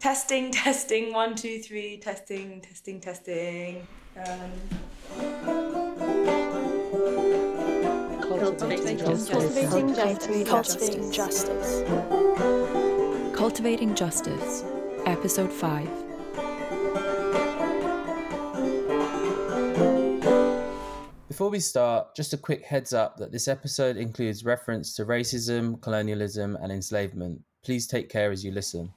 Testing, testing, one, two, three, testing, testing, testing. Um, Cultivating justice. Cultivating justice. Cultivating justice. Cultivating Justice, Episode 5. Before we start, just a quick heads up that this episode includes reference to racism, colonialism, and enslavement. Please take care as you listen.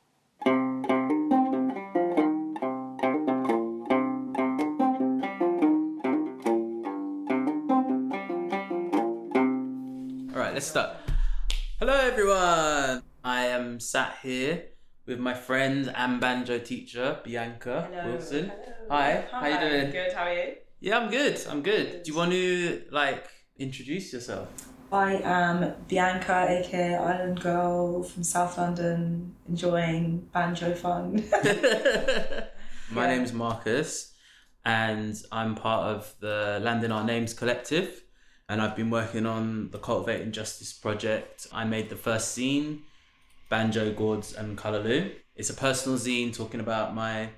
Let's start. Hello, everyone. I am sat here with my friend and banjo teacher, Bianca Wilson. Hi, how you doing? Good, how are you? Yeah, I'm good. I'm good. Do you want to like introduce yourself? I am Bianca, aka Island Girl from South London, enjoying banjo fun. My Yeah. name's Marcus, and I'm part of the Land in Our Names collective. And I've been working on the Cultivating Justice project. I made the first zine, Banjo, Gourds, and Callaloo. It's a personal zine talking about my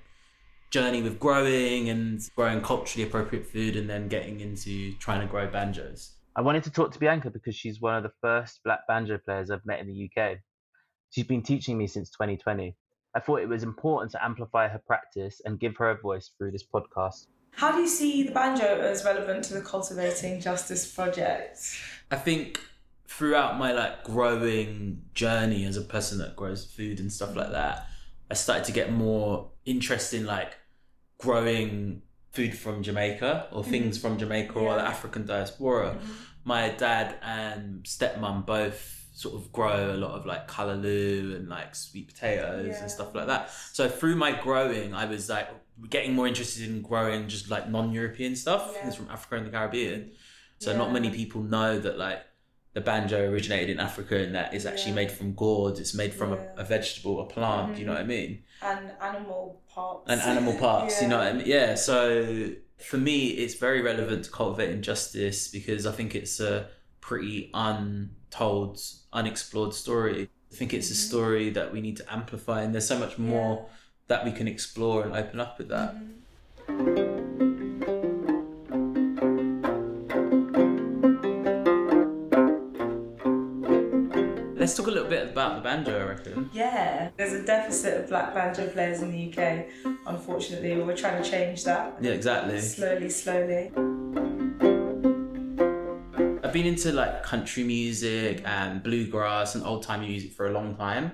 journey with growing and growing culturally appropriate food and then getting into trying to grow banjos. I wanted to talk to Bianca because she's one of the first black banjo players I've met in the UK. She's been teaching me since 2020. I thought it was important to amplify her practice and give her a voice through this podcast. How do you see the banjo as relevant to the Cultivating Justice project? I think throughout my like growing journey as a person that grows food and stuff like that, I started to get more interest in like growing food from Jamaica or mm-hmm. things from Jamaica or the African diaspora. Mm-hmm. My dad and stepmom both sort of grow a lot of like callaloo and like sweet potatoes Yeah. and stuff like that. So through my growing, I was like getting more interested in growing just like non-European stuff, Yeah. things from Africa and the Caribbean. So not many people know that like the banjo originated in Africa and that is actually Yeah. made from gourds. It's made from Yeah. Mm-hmm. a, a vegetable, a plant. You know what I mean? And animal parts. And animal parts. You know what I mean? Yeah. So for me, it's very relevant to cultivating justice because I think it's a pretty untold, unexplored story. I think it's a Mm-hmm. story that we need to amplify, and there's so much more that we can explore and open up with that. Mm-hmm. Let's talk a little bit about the banjo, I reckon. Yeah, there's a deficit of black banjo players in the UK, unfortunately. But we're trying to change that. Yeah, exactly. Slowly, slowly. I've been into like country music and bluegrass and old time music for a long time,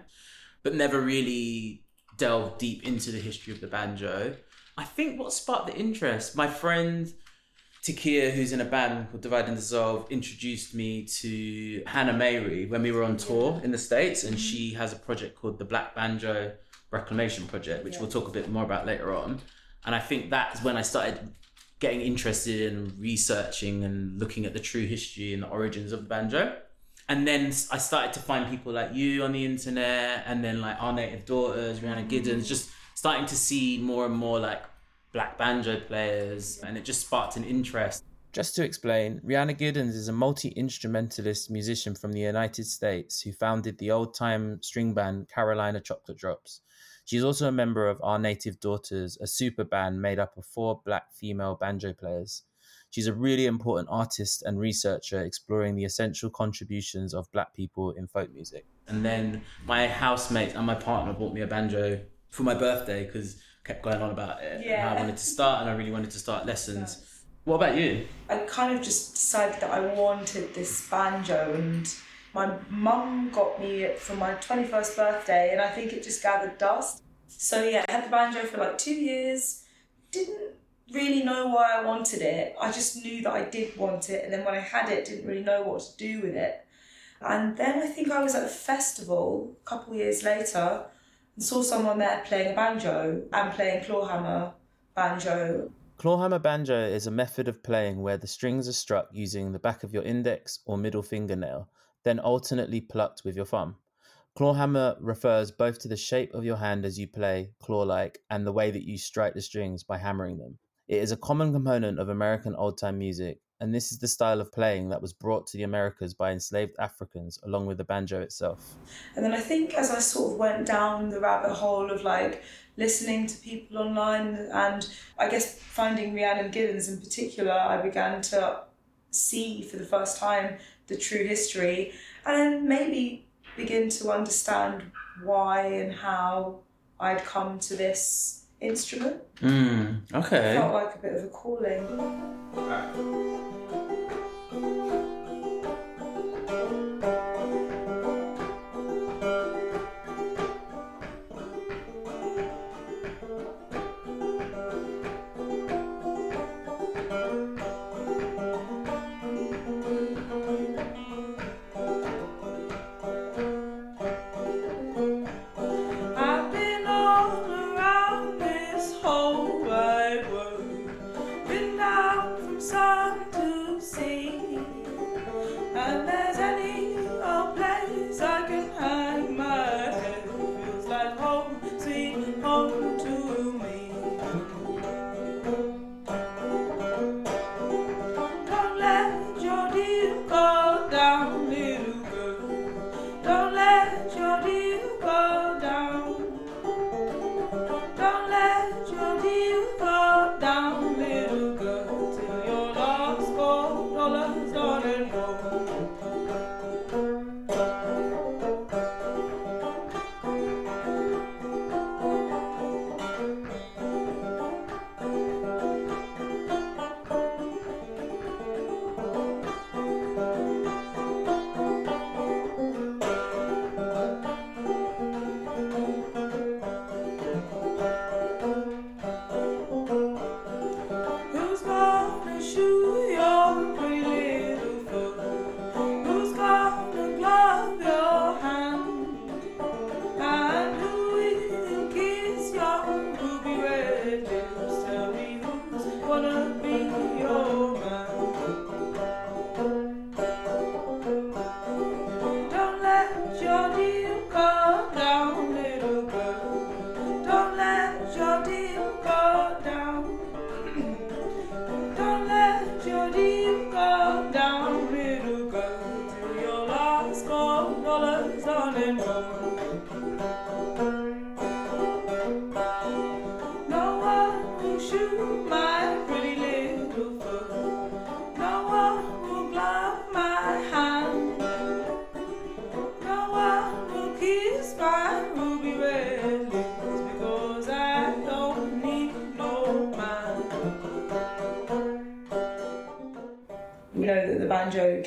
but never really delved deep into the history of the banjo. I think what sparked the interest, my friend Takia, who's in a band called Divide and Dissolve, introduced me to Hannah Mayree when we were on tour in the States, and she mm-hmm. has a project called the Black Banjo Reclamation Project, which Yeah. we'll talk a bit more about later on. And I think that's when I started getting interested in researching and looking at the true history and the origins of the banjo. And then I started to find people like you on the internet, and then like our native daughters, Rhiannon Giddens, just starting to see more and more like black banjo players, and it just sparked an interest. Just to explain, Rhiannon Giddens is a multi instrumentalist musician from the United States who founded the old time string band Carolina Chocolate Drops. She's also a member of Our Native Daughters, a super band made up of four black female banjo players. She's a really important artist and researcher exploring the essential contributions of black people in folk music. And then my housemate and my partner bought me a banjo for my birthday because I kept going on about it and how I wanted to start and I really wanted to start lessons. What about you? I kind of just decided that I wanted this banjo, and my mum got me it for my 21st birthday, and I think it just gathered dust. So, yeah, I had the banjo for like two years, didn't really know why I wanted it. I just knew that I did want it, and then when I had it, didn't really know what to do with it. And then I think I was at a festival a couple years later and saw someone there playing a banjo and playing clawhammer banjo Clawhammer banjo is a method of playing where the strings are struck using the back of your index or middle fingernail, then alternately plucked with your thumb. Clawhammer refers both to the shape of your hand as you play, claw like, and the way that you strike the strings by hammering them. It is a common component of American old time music and this is the style of playing that was brought to the Americas by enslaved Africans along with the banjo itself. And then I think as I sort of went down the rabbit hole of like listening to people online and I guess finding Rhiannon Giddens in particular, I began to see for the first time the true history and then maybe begin to understand why and how I'd come to this instrument. Mm, okay. Felt like a bit of a calling.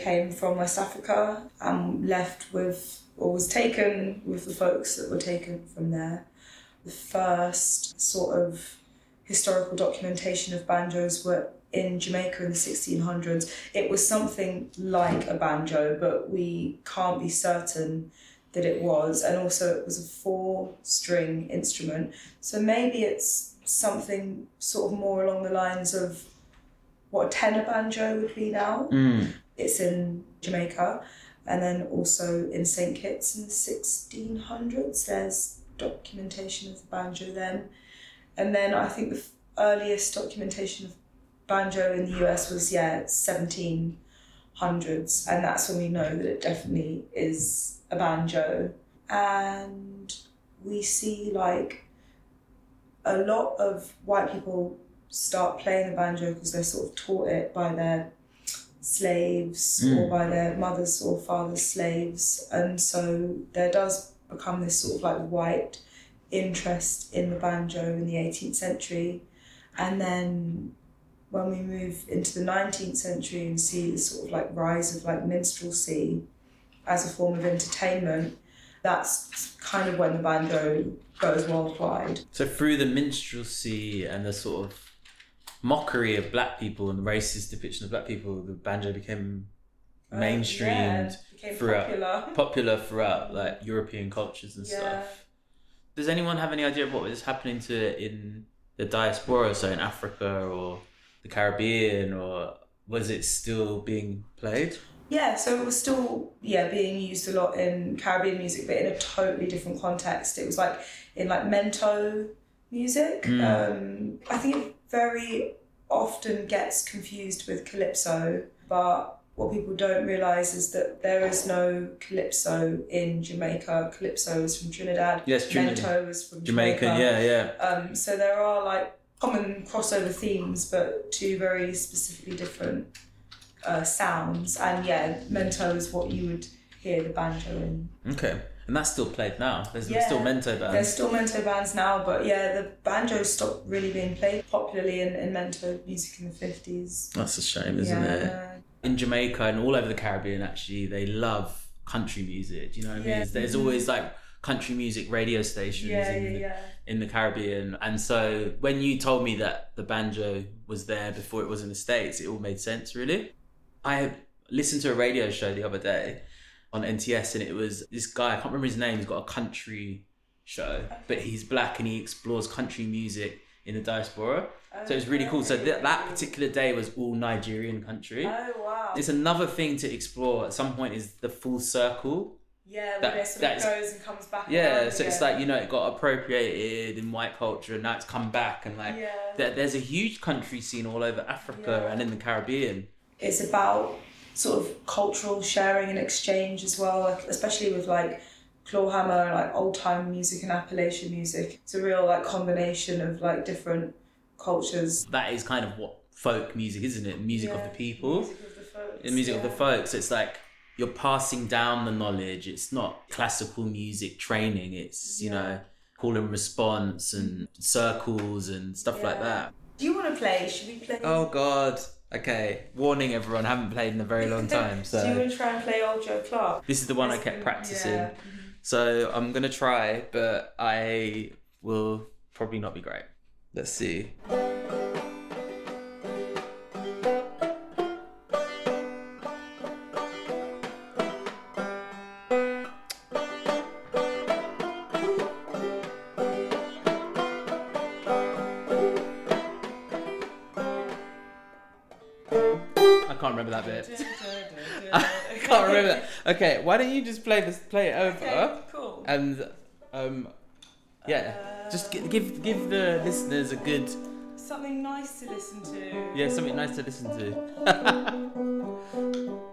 Came from West Africa and left with, or was taken with the folks that were taken from there. The first sort of historical documentation of banjos were in Jamaica in the 1600s. It was something like a banjo, but we can't be certain that it was. And also, it was a four string instrument. So maybe it's something sort of more along the lines of what a tenor banjo would be now. Mm. It's in Jamaica. And then also in St. Kitts in the 1600s, there's documentation of the banjo then. And then I think the earliest documentation of banjo in the US was, yeah, 1700s. And that's when we know that it definitely is a banjo. And we see like a lot of white people start playing the banjo because they're sort of taught it by their slaves or Mm. by their mothers or fathers' slaves. And so there does become this sort of like white interest in the banjo in the 18th century. And then when we move into the 19th century and see the sort of like rise of like minstrelsy as a form of entertainment, that's kind of when the banjo goes worldwide. So through the minstrelsy and the sort of mockery of black people and racist depiction of black people, the banjo became Uh, mainstreamed yeah, became throughout popular. popular throughout like European cultures and Yeah. stuff. Does anyone have any idea of what was happening to it in the diaspora, so in Africa or the Caribbean, or was it still being played? Yeah, so it was still yeah being used a lot in Caribbean music, but in a totally different context. It was like in like mento music. Mm. Um, I think it very often gets confused with calypso, but what people don't realize is that there is no calypso in Jamaica. Calypso is from Trinidad. Yes, Trinidad. Mento is from Jamaican, Jamaica. yeah, yeah. Um, so there are like common crossover themes, but two very specifically different uh, sounds. And yeah, mento is what you would hear the banjo in. Okay. And that's still played now. There's Yeah. still Mento bands. There's still mento bands now, but yeah, the banjo stopped really being played popularly in, in mento music in the fifties. That's a shame, isn't it? yeah. In Jamaica and all over the Caribbean, actually, they love country music. Do you know what I mean? Yeah. There's always like country music radio stations Yeah, in, yeah, the, yeah. in the Caribbean. And so when you told me that the banjo was there before it was in the States, it all made sense, really. I listened to a radio show the other day on NTS and it was this guy, I can't remember his name, he's got a country show, but he's black and he explores country music in the diaspora. So it was really cool. So th- that particular day was all Nigerian country. Oh wow. It's another thing to explore at some point is the full circle. yeah, that- where it sort of goes and comes back. Yeah, so it's like, you know, it got appropriated in white culture and now it's come back and like Yeah. there, there's a huge country scene all over Africa Yeah. and in the Caribbean. it's about sort of cultural sharing and exchange as well, like, especially with like clawhammer and like old time music and Appalachian music. It's a real like combination of like different cultures. That is kind of what folk music, isn't it? Music of the people. Music of the folks. the music of the yeah. folks. It's like you're passing down the knowledge. It's not classical music training. It's you Yeah. know call and response and circles and stuff like that. Do you want to play? Should we play? Oh God. Okay. Warning everyone. I Haven't played in a very long time. Do you So want to try and play Old Joe Clark? this is the one I kept practicing. yeah. So I'm gonna try, but I will probably not be great. Let's see. Okay, why don't you just play this? Play it over, Okay, cool. and um, yeah, just gi- give give the listeners a good Something nice to listen to. yeah something nice to listen to.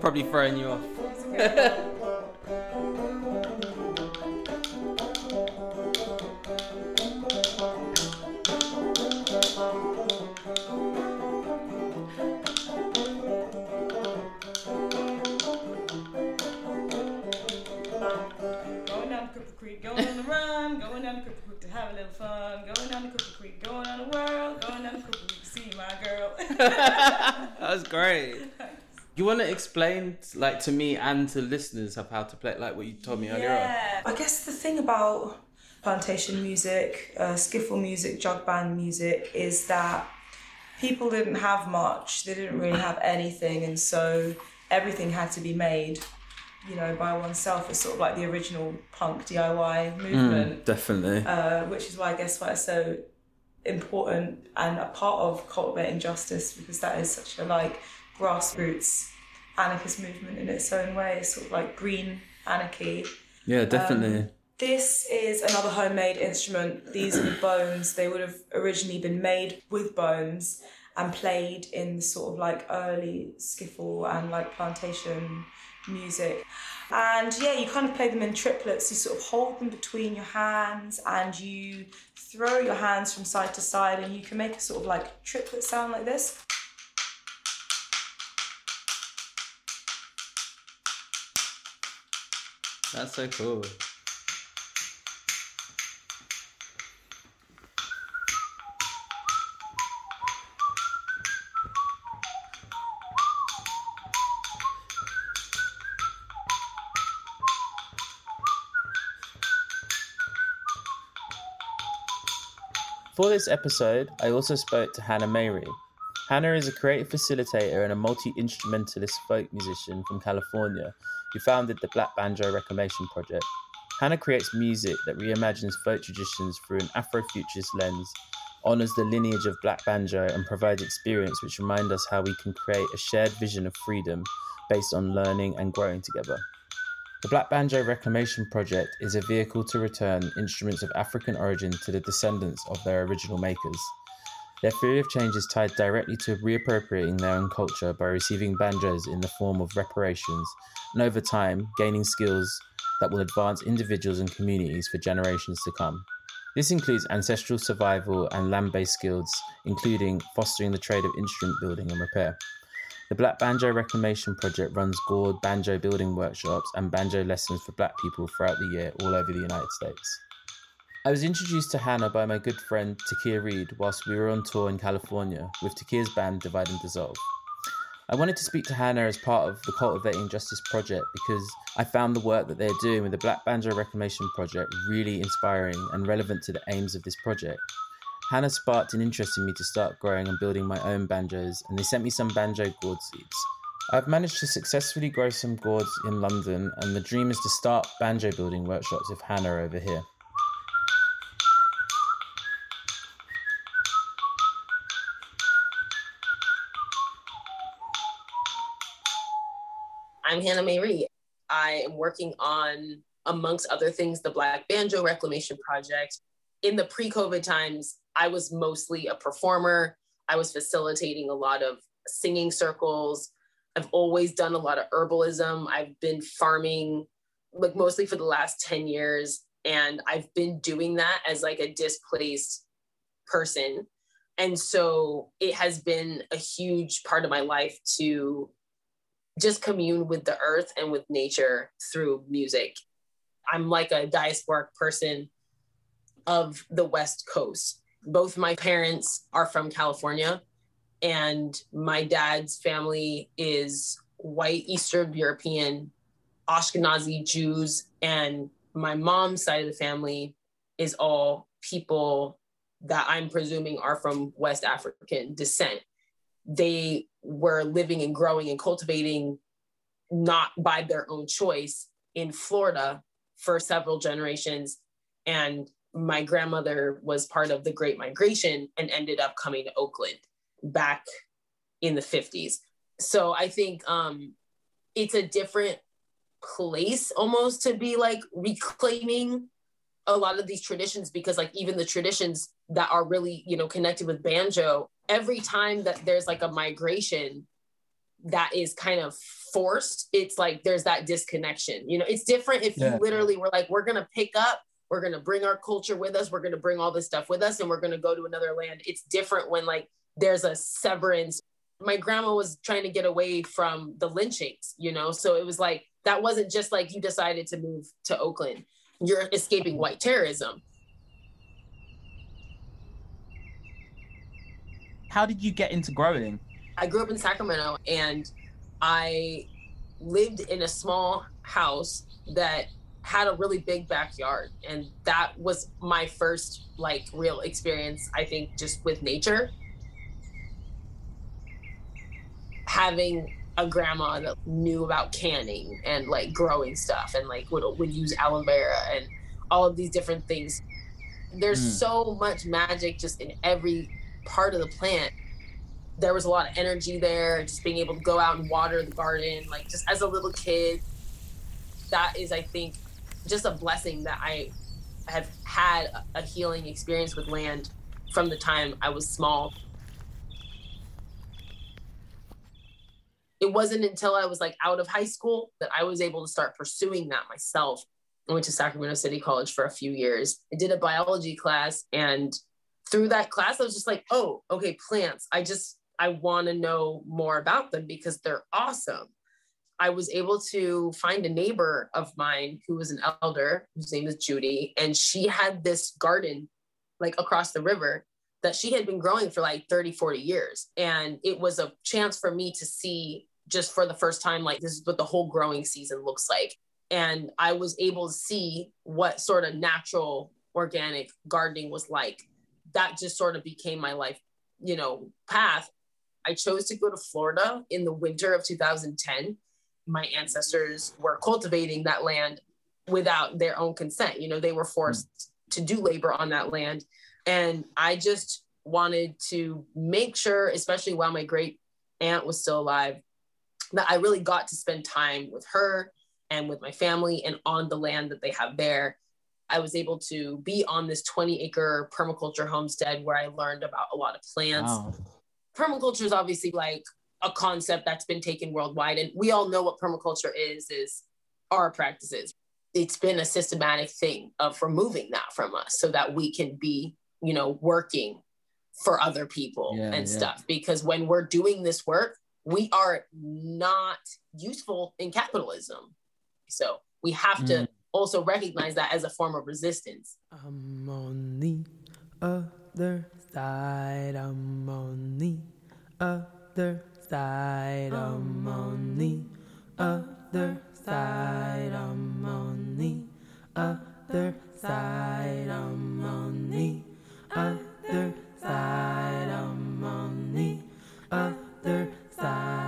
Probably throwing you off. to explain, like, to me and to listeners of how to play, like what you told me earlier on? Yeah. I guess the thing about plantation music, uh, skiffle music, jug band music is that people didn't have much. They didn't really have anything, and so everything had to be made, you know, by oneself. It's sort of like the original punk DIY movement. Definitely. uh, which is why I guess why it's so important and a part of cultivating justice because that is such a like grassroots anarchist movement in its own way, sort of like green anarchy. yeah, definitely. Um, this is another homemade instrument. These are the bones. They would have originally been made with bones and played in sort of like early skiffle and like plantation music. And yeah, you kind of play them in triplets. You sort of hold them between your hands and you throw your hands from side to side and you can make a sort of like triplet sound like this. That's so cool. For this episode, I also spoke to Hannah Mayree. Hannah is a creative facilitator and a multi instrumentalist folk musician from California who founded the Black Banjo Reclamation Project. Hannah creates music that reimagines folk traditions through an Afrofuturist lens, honours the lineage of Black Banjo, and provides experience which remind us how we can create a shared vision of freedom based on learning and growing together. The Black Banjo Reclamation Project is a vehicle to return instruments of African origin to the descendants of their original makers. Their theory of change is tied directly to reappropriating their own culture by receiving banjos in the form of reparations and over time gaining skills that will advance individuals and communities for generations to come. This includes ancestral survival and land based skills, including fostering the trade of instrument building and repair. The Black Banjo Reclamation Project runs gourd banjo building workshops and banjo lessons for black people throughout the year all over the United States. I was introduced to Hannah by my good friend Takia Reed whilst we were on tour in California with Takia's band Divide and Dissolve. I wanted to speak to Hannah as part of the Cultivating Justice project because I found the work that they're doing with the Black Banjo Reclamation Project really inspiring and relevant to the aims of this project. Hannah sparked an interest in me to start growing and building my own banjos, and they sent me some banjo gourd seeds. I've managed to successfully grow some gourds in London, and the dream is to start banjo building workshops with Hannah over here. I'm Hannah Mayree. I am working on, amongst other things, the Black Banjo Reclamation Project. In the pre COVID times, I was mostly a performer. I was facilitating a lot of singing circles. I've always done a lot of herbalism. I've been farming like mostly for the last 10 years. And I've been doing that as like a displaced person. And so it has been a huge part of my life to just commune with the earth and with nature through music. I'm like a diasporic person of the West Coast both my parents are from California, and my dad's family is white Eastern European, Ashkenazi Jews, and my mom's side of the family is all people that I'm presuming are from West African descent. They were living and growing and cultivating not by their own choice in Florida for several generations. And my grandmother was part of the Great Migration and ended up coming to Oakland back in the 50s. So I think um, it's a different place almost to be like reclaiming a lot of these traditions because like even the traditions that are really you know connected with banjo every time that there's like a migration that is kind of forced it's like there's that disconnection you know? It's different if yeah. you literally were like we're gonna pick up we're going to bring our culture with us we're going to bring all this stuff with us and we're going to go to another land. It's different when like there's a severance. My grandma was trying to get away from the lynchings you know? So it was like that wasn't just like you decided to move to oakland. You're escaping white terrorism how did you get into growing? I grew up in sacramento and i lived in a small house that had a really big backyard and that was my first like real experience i think just with nature. Having a grandma that knew about canning and like growing stuff and like would, would use aloe vera and all of these different things. There's mm. so much magic just in every part of the plant there was a lot of energy there just being able to go out and water the garden like just as a little kid that is i think just a blessing that I have had a healing experience with land from the time I was small. It wasn't until I was like out of high school that I was able to start pursuing that myself. I went to Sacramento City College for a few years. I did a biology class and through that class I was just like, "Oh, okay, plants. I just I want to know more about them because they're awesome." I was able to find a neighbor of mine who was an elder, whose name is Judy, and she had this garden like across the river that she had been growing for like 30, 40 years. And it was a chance for me to see just for the first time, like, this is what the whole growing season looks like. And I was able to see what sort of natural organic gardening was like that just sort of became my life, you know, path. I chose to go to Florida in the winter of 2010. My ancestors were cultivating that land without their own consent. You know, they were forced to do labor on that land. And I just wanted to make sure, especially while my great aunt was still alive, that I really got to spend time with her and with my family and on the land that they have there. I was able to be on this 20 acre permaculture homestead where I learned about a lot of plants. Wow. Permaculture is obviously like a concept that's been taken worldwide and we all know what permaculture is is our practices. It's been a systematic thing of removing that from us so that we can be, you know, working for other people Yeah, and yeah. stuff because when we're doing this work, we are not useful in capitalism. So we have Mm. to also recognize that as a form of resistance. I'm on the other side. I'm on the other side. I'm on the other side. I'm on the other side. I'm on the other side. I'm on the other side.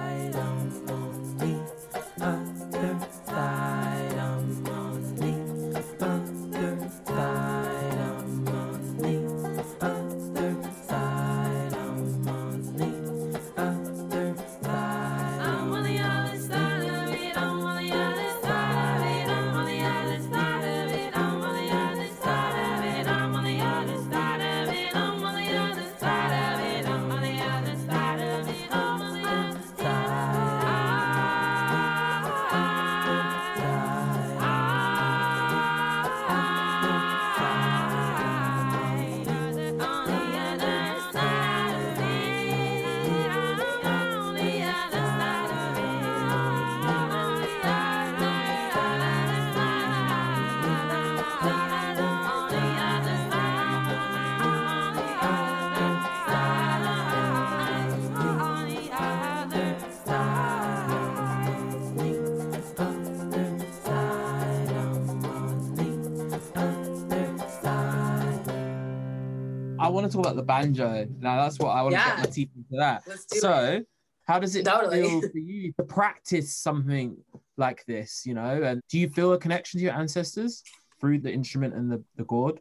Want to talk about the banjo. Now that's what I want to Yeah. get my teeth into that. So, how does it Totally. feel for you to practice something like this? You know, and do you feel a connection to your ancestors through the instrument and the, the gourd?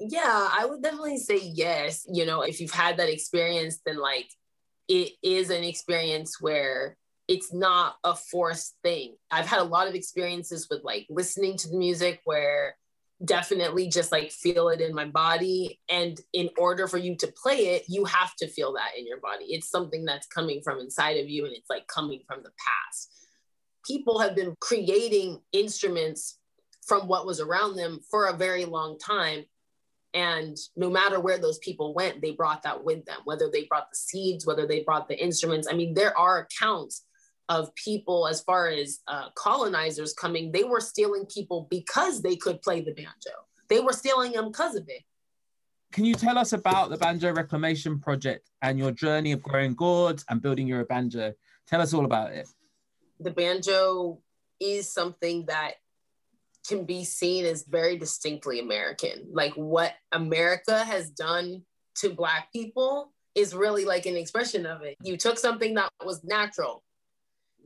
Yeah, I would definitely say yes. You know, if you've had that experience, then like it is an experience where it's not a forced thing. I've had a lot of experiences with like listening to the music where definitely just like feel it in my body. And in order for you to play it, you have to feel that in your body. It's something that's coming from inside of you and it's like coming from the past. People have been creating instruments from what was around them for a very long time. And no matter where those people went, they brought that with them, whether they brought the seeds, whether they brought the instruments. I mean, there are accounts of people as far as uh, colonizers coming, they were stealing people because they could play the banjo. They were stealing them because of it. Can you tell us about the Banjo Reclamation Project and your journey of growing gourds and building your banjo? Tell us all about it. The banjo is something that can be seen as very distinctly American. Like what America has done to Black people is really like an expression of it. You took something that was natural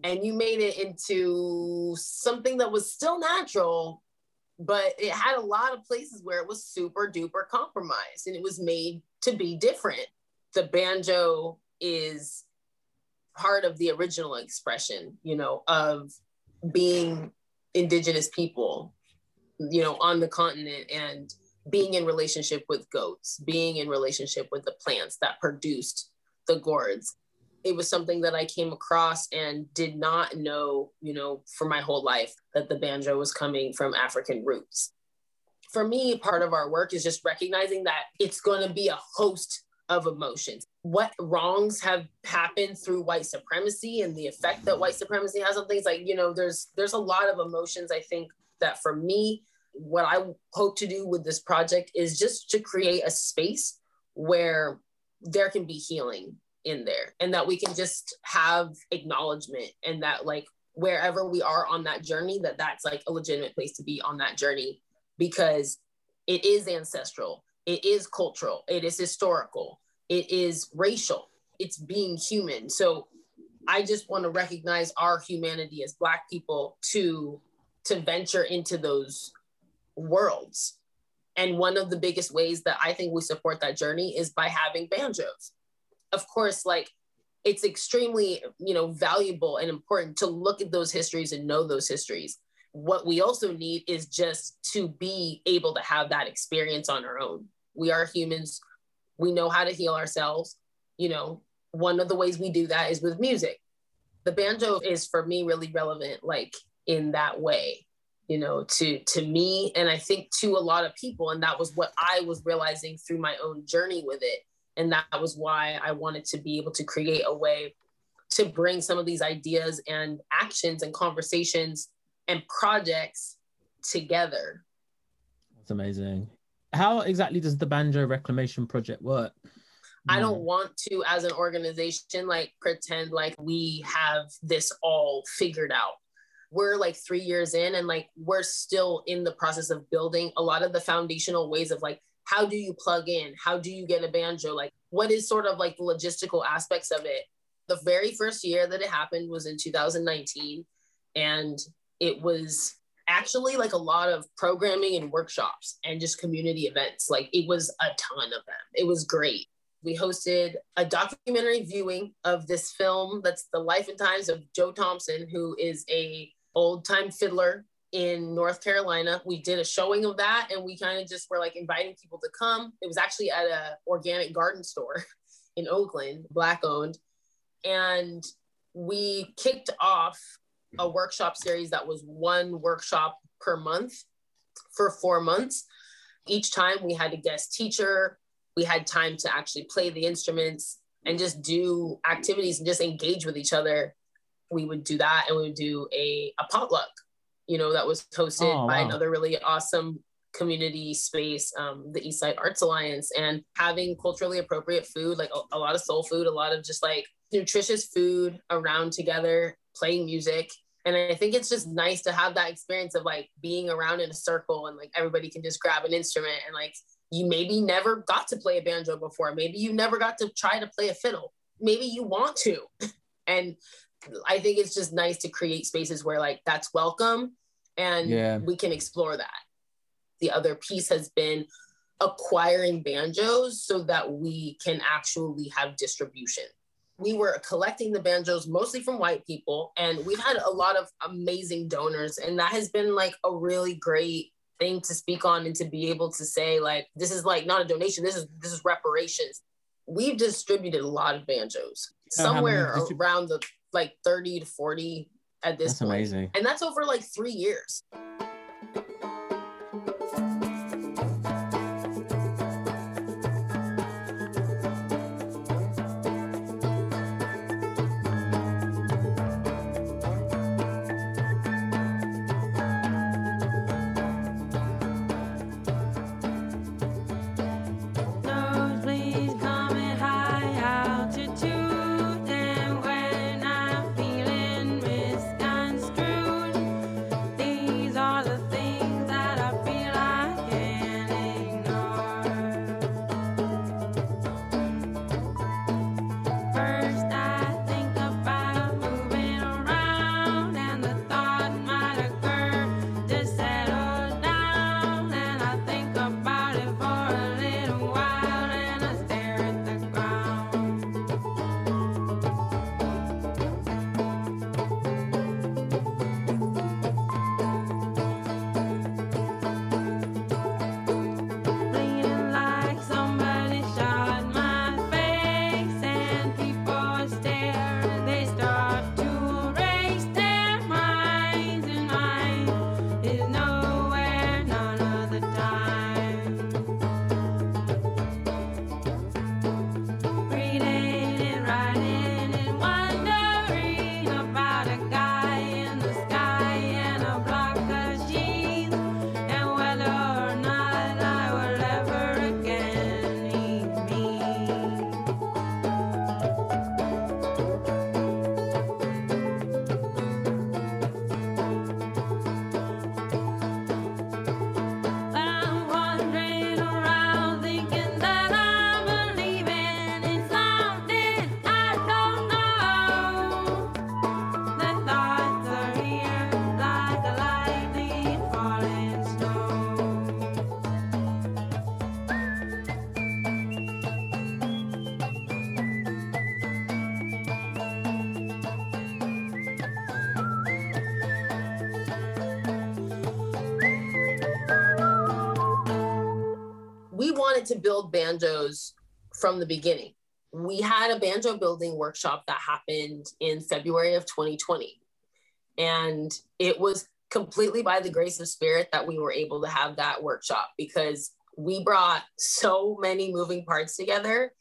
and you made it into something that was still natural, but it had a lot of places where it was super duper compromised and it was made to be different. The banjo is part of the original expression, you know, of being indigenous people, you know, on the continent and being in relationship with goats, being in relationship with the plants that produced the gourds. It was something that I came across and did not know, you know, for my whole life that the banjo was coming from African roots. For me, part of our work is just recognizing that it's going to be a host of emotions. What wrongs have happened through white supremacy and the effect that white supremacy has on things like, you know, there's there's a lot of emotions I think that for me what I hope to do with this project is just to create a space where there can be healing in there and that we can just have acknowledgement and that like wherever we are on that journey that that's like a legitimate place to be on that journey because it is ancestral it is cultural, it is historical, it is racial, it's being human. So I just want to recognize our humanity as Black people to to venture into those worlds. And one of the biggest ways that I think we support that journey is by having banjos. Of course, like it's extremely, you know, valuable and important to look at those histories and know those histories. What we also need is just to be able to have that experience on our own. We are humans. We know how to heal ourselves. You know, one of the ways we do that is with music. The banjo is for me really relevant, like in that way you know to to me and i think to a lot of people and that was what i was realizing through my own journey with it and that was why i wanted to be able to create a way to bring some of these ideas and actions and conversations and projects together That's amazing. How exactly does the banjo reclamation project work? I don't mm. want to, as an organization, like pretend like we have this all figured out. We're like three years in, and like we're still in the process of building a lot of the foundational ways of like, how do you plug in? How do you get a banjo? Like, what is sort of like the logistical aspects of it? The very first year that it happened was in 2019, and it was actually like a lot of programming and workshops and just community events. Like, it was a ton of them. It was great we hosted a documentary viewing of this film that's the life and times of joe thompson who is a old time fiddler in north carolina. We did a showing of that and we kind of just were like inviting people to come. It was actually at a organic garden store in oakland black owned and we kicked off a workshop series that was one workshop per month for four months. Each time we had a guest teacher. We had time to actually play the instruments and just do activities and just engage with each other. We would do that and we would do a, a potluck, you know, that was hosted Oh, by wow. another really awesome community space, um, the Eastside Arts Alliance, and having culturally appropriate food, like a, a lot of soul food, a lot of just like nutritious food around together, playing music. And I think it's just nice to have that experience of like being around in a circle and like everybody can just grab an instrument and like you maybe never got to play a banjo before. Maybe you never got to try to play a fiddle. Maybe you want to. And I think it's just nice to create spaces where like that's welcome and Yeah. we can explore that. The other piece has been acquiring banjos so that we can actually have distribution. We were collecting the banjos mostly from white people, and we've had a lot of amazing donors, and that has been like a really great thing to speak on and to be able to say like this is like not a donation this is this is reparations we've distributed a lot of banjos Uh, somewhere distrib- around the like 30 to 40 at this That's point amazing. and that's over like three years wanted to build banjos from the beginning. We had a banjo building workshop that happened in February of 2020. And it was completely by the grace of spirit that we were able to have that workshop because we brought so many moving parts together.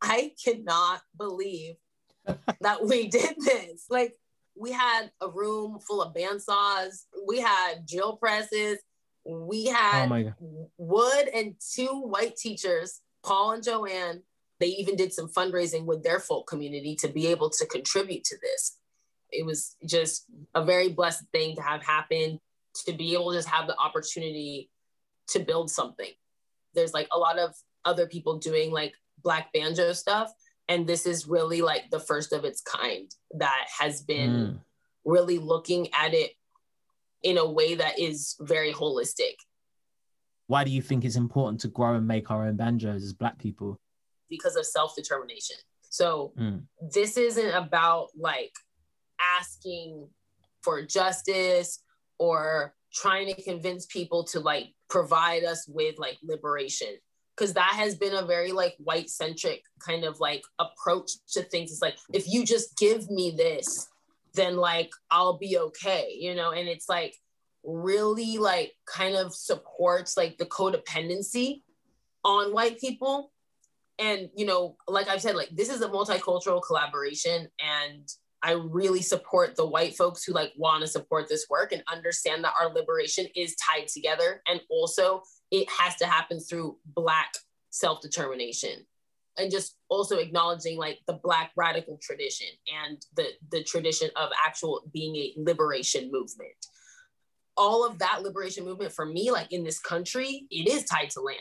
I cannot believe that we did this. Like, we had a room full of bandsaws, we had drill presses, we Oh had god. Wood and two white teachers, Paul and Joanne, they even did some fundraising with their folk community to be able to contribute to this. It was just a very blessed thing to have happen, to be able to just have the opportunity to build something. There's like a lot of other people doing like black banjo stuff. And this is really like the first of its kind that has been Mm. really looking at it in a way that is very holistic. Why do you think it's important to grow and make our own banjos as black people? because of self determination. So Mm. this isn't about like asking for justice or trying to convince people to like provide us with like liberation because that has been a very like white centric kind of like approach to things it's like if you just give me this then like I'll be okay you know? And it's like really like kind of supports like the codependency on white people. And you know like i've said like this is a multicultural collaboration and i really support the white folks who like want to support this work and understand that our liberation is tied together and also it has to happen through black self-determination and just also acknowledging like the black radical tradition and the the tradition of actual being a liberation movement. All of that liberation movement for me like in this country it is tied to land.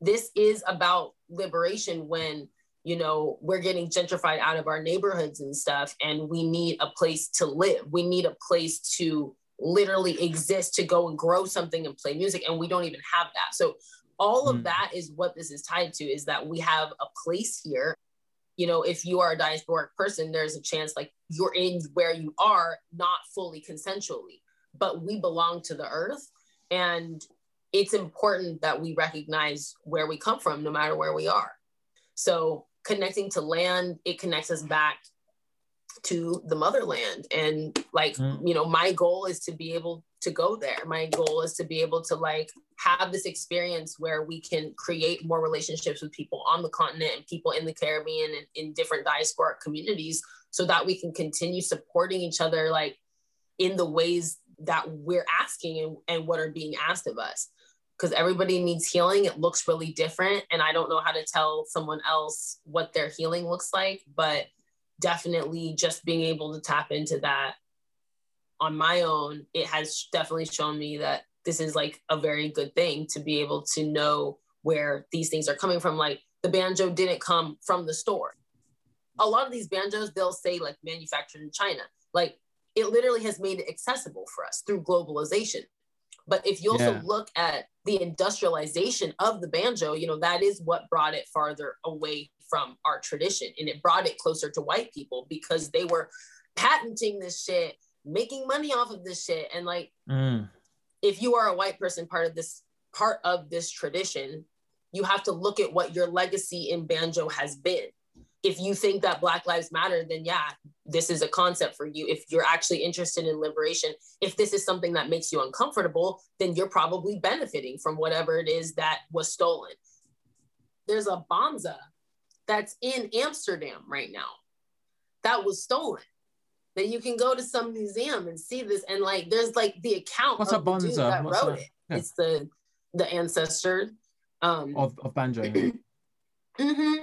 This is about liberation when you know we're getting gentrified out of our neighborhoods and stuff and we need a place to live. We need a place to literally exist to go and grow something and play music and we don't even have that. So all of Mm. that is what this is tied to is that we have a place here you know if you are a diasporic person there's a chance like you're in where you are not fully consensually but we belong to the earth and it's important that we recognize where we come from no matter where we are so connecting to land it connects us back to the motherland and like Mm. you know my goal is to be able to go there. My goal is to be able to like have this experience where we can create more relationships with people on the continent and people in the caribbean and in different diasporic communities so that we can continue supporting each other like in the ways that we're asking and, and what are being asked of us. Because everybody needs healing. It looks really different and i don't know how to tell someone else what their healing looks like but definitely just being able to tap into that on my own it has definitely shown me that this is like a very good thing to be able to know where these things are coming from. Like the banjo didn't come from the store. A lot of these banjos they'll say like manufactured in china. Like it literally has made it accessible for us through globalization. But if you also Yeah. look at the industrialization of the banjo you know that is what brought it farther away from our tradition. And it brought it closer to white people because they were patenting this shit making money off of this shit. And like Mm. if you are a white person part of this part of this tradition you have to look at what your legacy in banjo has been. If you think that black lives matter then yeah this is a concept for you. If you're actually interested in liberation if this is something that makes you uncomfortable then you're probably benefiting from whatever it is that was stolen. There's a banza that's in amsterdam right now that was stolen that you can go to some museum and see this and like there's like the account What's of the dude that What's wrote it yeah. it's the the ancestor um Of, of banjo. hmm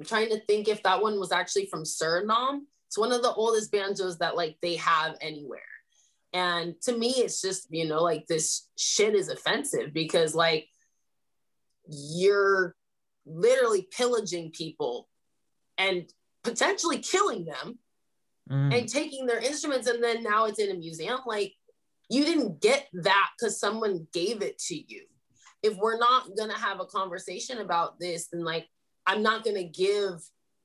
I'm trying to think if that one was actually from Suriname. It's one of the oldest banjos that like they have anywhere. And to me, it's just, you know, like this shit is offensive because like you're literally pillaging people and potentially killing them Mm. and taking their instruments and then now it's in a museum like you didn't get that because someone gave it to you if we're not going to have a conversation about this then like i'm not going to give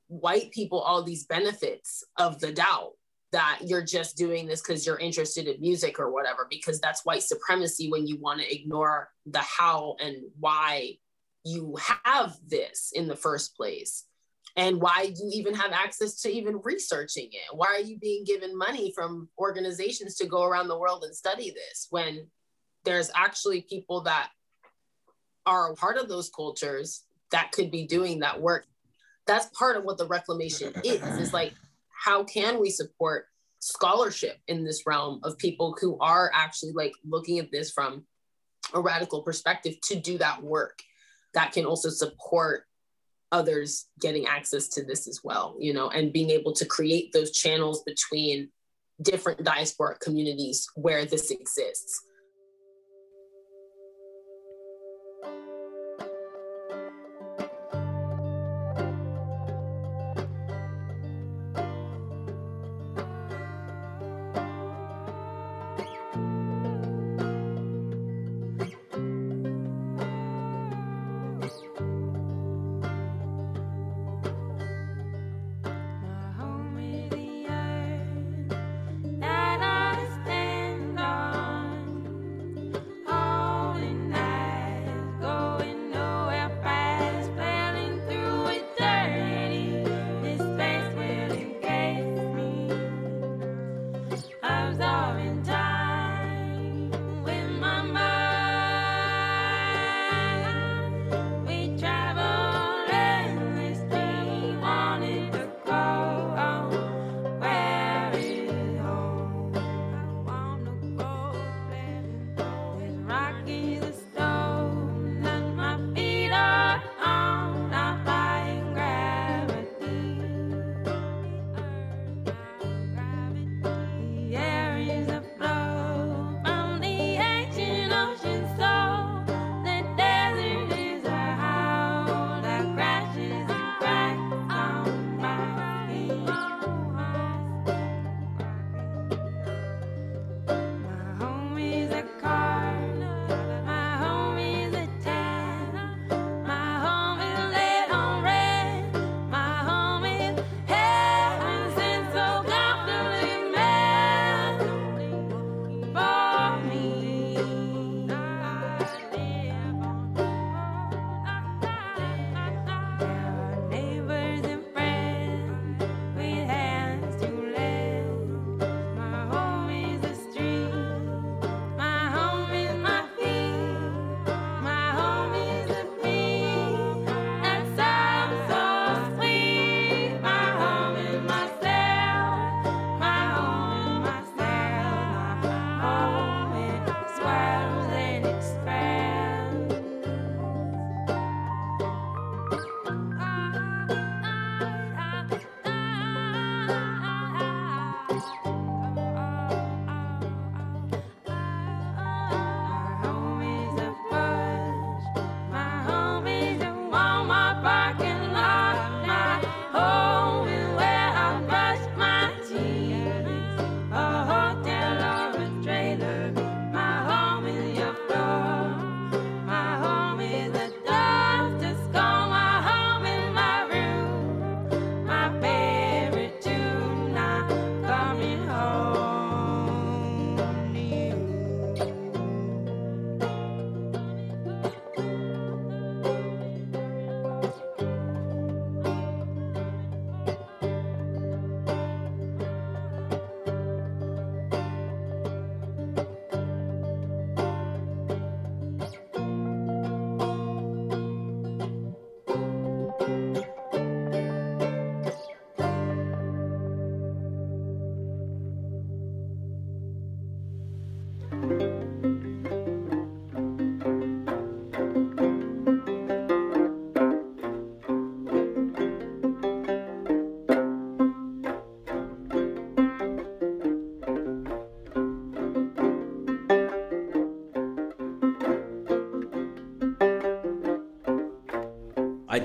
white people all these benefits of the doubt that you're just doing this because you're interested in music or whatever because that's white supremacy when you want to ignore the how and why you have this in the first place and why do you even have access to even researching it? Why are you being given money from organizations to go around the world and study this when there's actually people that are a part of those cultures that could be doing that work? That's part of what the reclamation is is like how can we support scholarship in this realm of people who are actually like looking at this from a radical perspective to do that work that can also support others getting access to this as well you know and being able to create those channels between different diasporic communities where this exists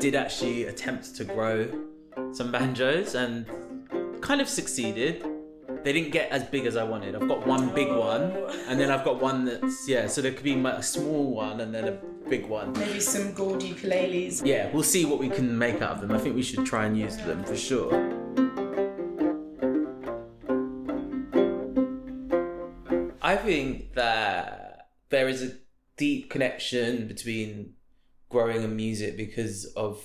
did actually attempt to grow some banjos and kind of succeeded. They didn't get as big as I wanted. I've got one big one, and then I've got one that's yeah. So there could be a small one and then a big one. Maybe some gourd ukuleles. Yeah, we'll see what we can make out of them. I think we should try and use them for sure. I think that there is a deep connection between growing in music because of,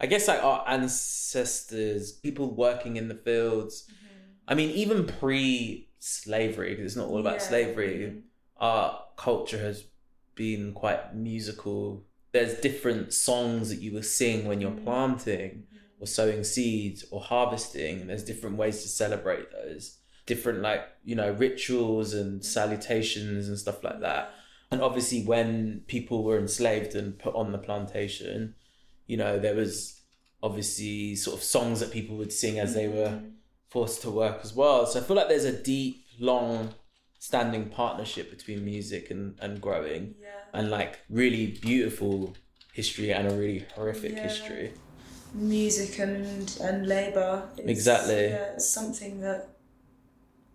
I guess, like our ancestors, people working in the fields. Mm-hmm. I mean, even pre slavery, because it's not all about Yeah. slavery, mm-hmm. our culture has been quite musical. There's different songs that you will sing when you're mm-hmm. planting or sowing seeds or harvesting. And there's different ways to celebrate those. Different, like, you know, rituals and salutations and stuff like that. And obviously, when people were enslaved and put on the plantation, you know, there was obviously sort of songs that people would sing as they were mm. forced to work as well. So I feel like there's a deep, long standing partnership between music and, and growing Yeah. and like really beautiful history and a really horrific Yeah. history. Music and and labour. Exactly. Yeah, it's something that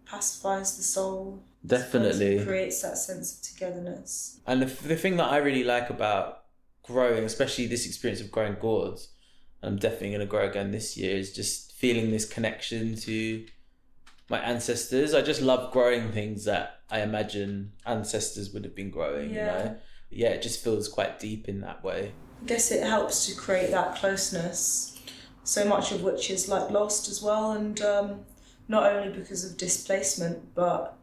pacifies the soul. Definitely. Creates that sense of togetherness. And the, the thing that I really like about growing, especially this experience of growing gourds, and I'm definitely going to grow again this year, is just feeling this connection to my ancestors. I just love growing things that I imagine ancestors would have been growing, Yeah. you know? Yeah, it just feels quite deep in that way. I guess it helps to create that closeness, so much of which is like lost as well, and um, not only because of displacement, but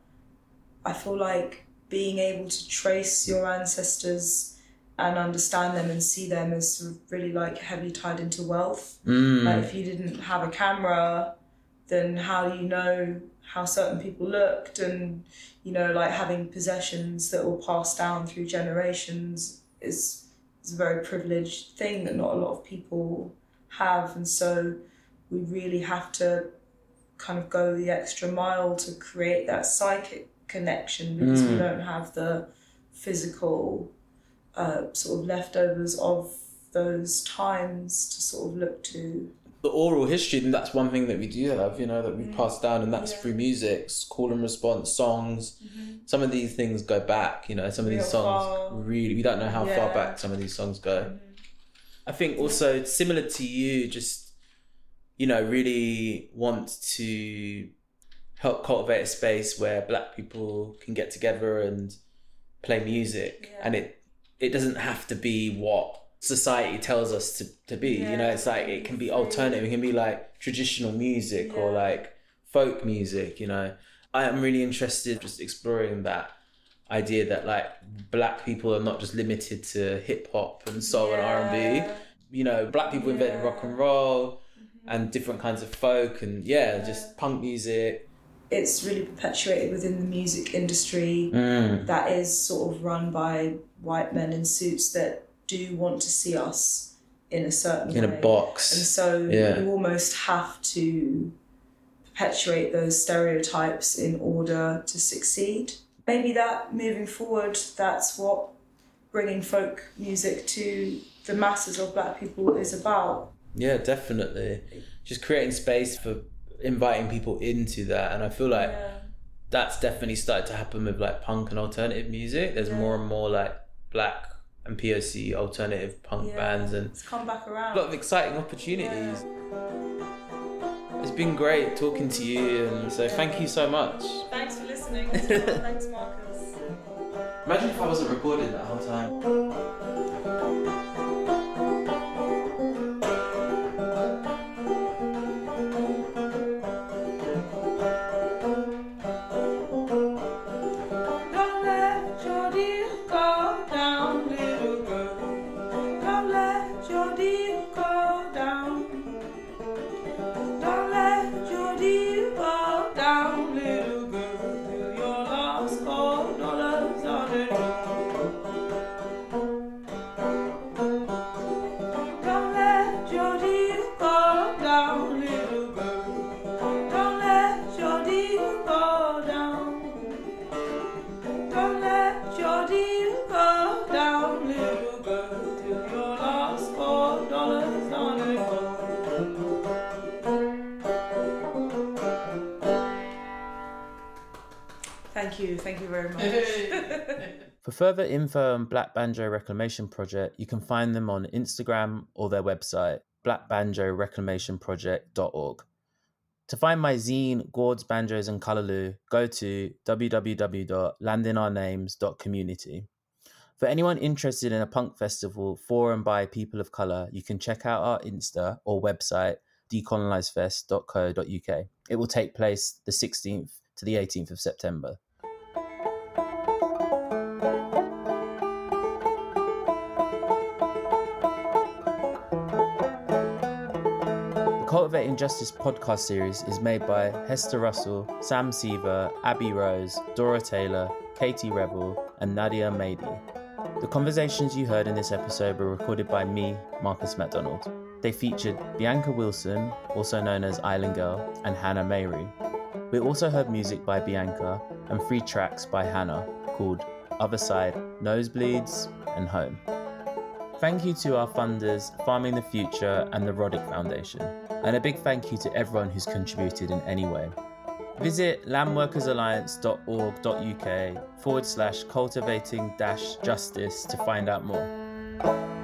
I feel like being able to trace your ancestors and understand them and see them sort of really like heavily tied into wealth. Mm. Like if you didn't have a camera, then how do you know how certain people looked and you know like having possessions that will pass down through generations is is a very privileged thing that not a lot of people have and so we really have to kind of go the extra mile to create that psychic connection because we Mm. don't have the physical uh, sort of leftovers of those times to sort of look to the oral history, and that's one thing that we do have, you know, that we pass down, and that's Mm. Yeah. through music, call and response, songs. Some of these things go back, you know, some of these songs far. really, we don't know how far Yeah. Mm-hmm. back some of these songs go. I think also similar to you, just, you know, really want to help cultivate a space where black people can get together and play music. Yeah. And it, it doesn't have to be what society tells us to, to be. You know, it's like it can be alternative. It can be like traditional music or like folk music. You know, I am really interested just exploring that idea that like black people are not just limited to hip hop and soul and R and B. You know, black people invented rock and roll mm-hmm. and different kinds of folk and yeah, just punk music. It's really perpetuated within the music industry Mm. that is sort of run by white men in suits that do want to see us in a certain In a box And so Yeah. you almost have to perpetuate those stereotypes in order to succeed. Maybe that moving forward, that's what bringing folk music to the masses of black people is about. Yeah, definitely. Just creating space for inviting people into that, and I feel like Yeah. that's definitely started to happen with like punk and alternative music. There's Yeah. more and more like black and POC alternative punk Yeah. bands and It's come back around. a lot of exciting opportunities. It's been great talking to you, and so thank you so much. Thanks for listening. Thanks, Marcus. Imagine if I wasn't recording that whole time. Thank you, thank you very much. For further info on Black Banjo Reclamation Project, you can find them on Instagram or their website, blackbanjoreclamationproject.org. To find my zine, Gourds, Banjos, and Callaloo, go to www.landinournames.community. For anyone interested in a punk festival for and by people of colour, you can check out our Insta or website, decolonizefest.co.uk. It will take place the 16th to the 18th of September. The Injustice podcast series is made by Hester Russell, Sam Seaver, Abby Rose, Dora Taylor, Katie Rebel, and Nadia Mady. The conversations you heard in this episode were recorded by me, Marcus MacDonald. They featured Bianca Wilson, also known as Island Girl, and Hannah Mayree. We also heard music by Bianca and three tracks by Hannah called Other Side, Nosebleeds, and Home. Thank you to our funders, Farming the Future and the Roddick Foundation. And a big thank you to everyone who's contributed in any way. Visit landworkersalliance.org.uk forward slash cultivating dash justice to find out more.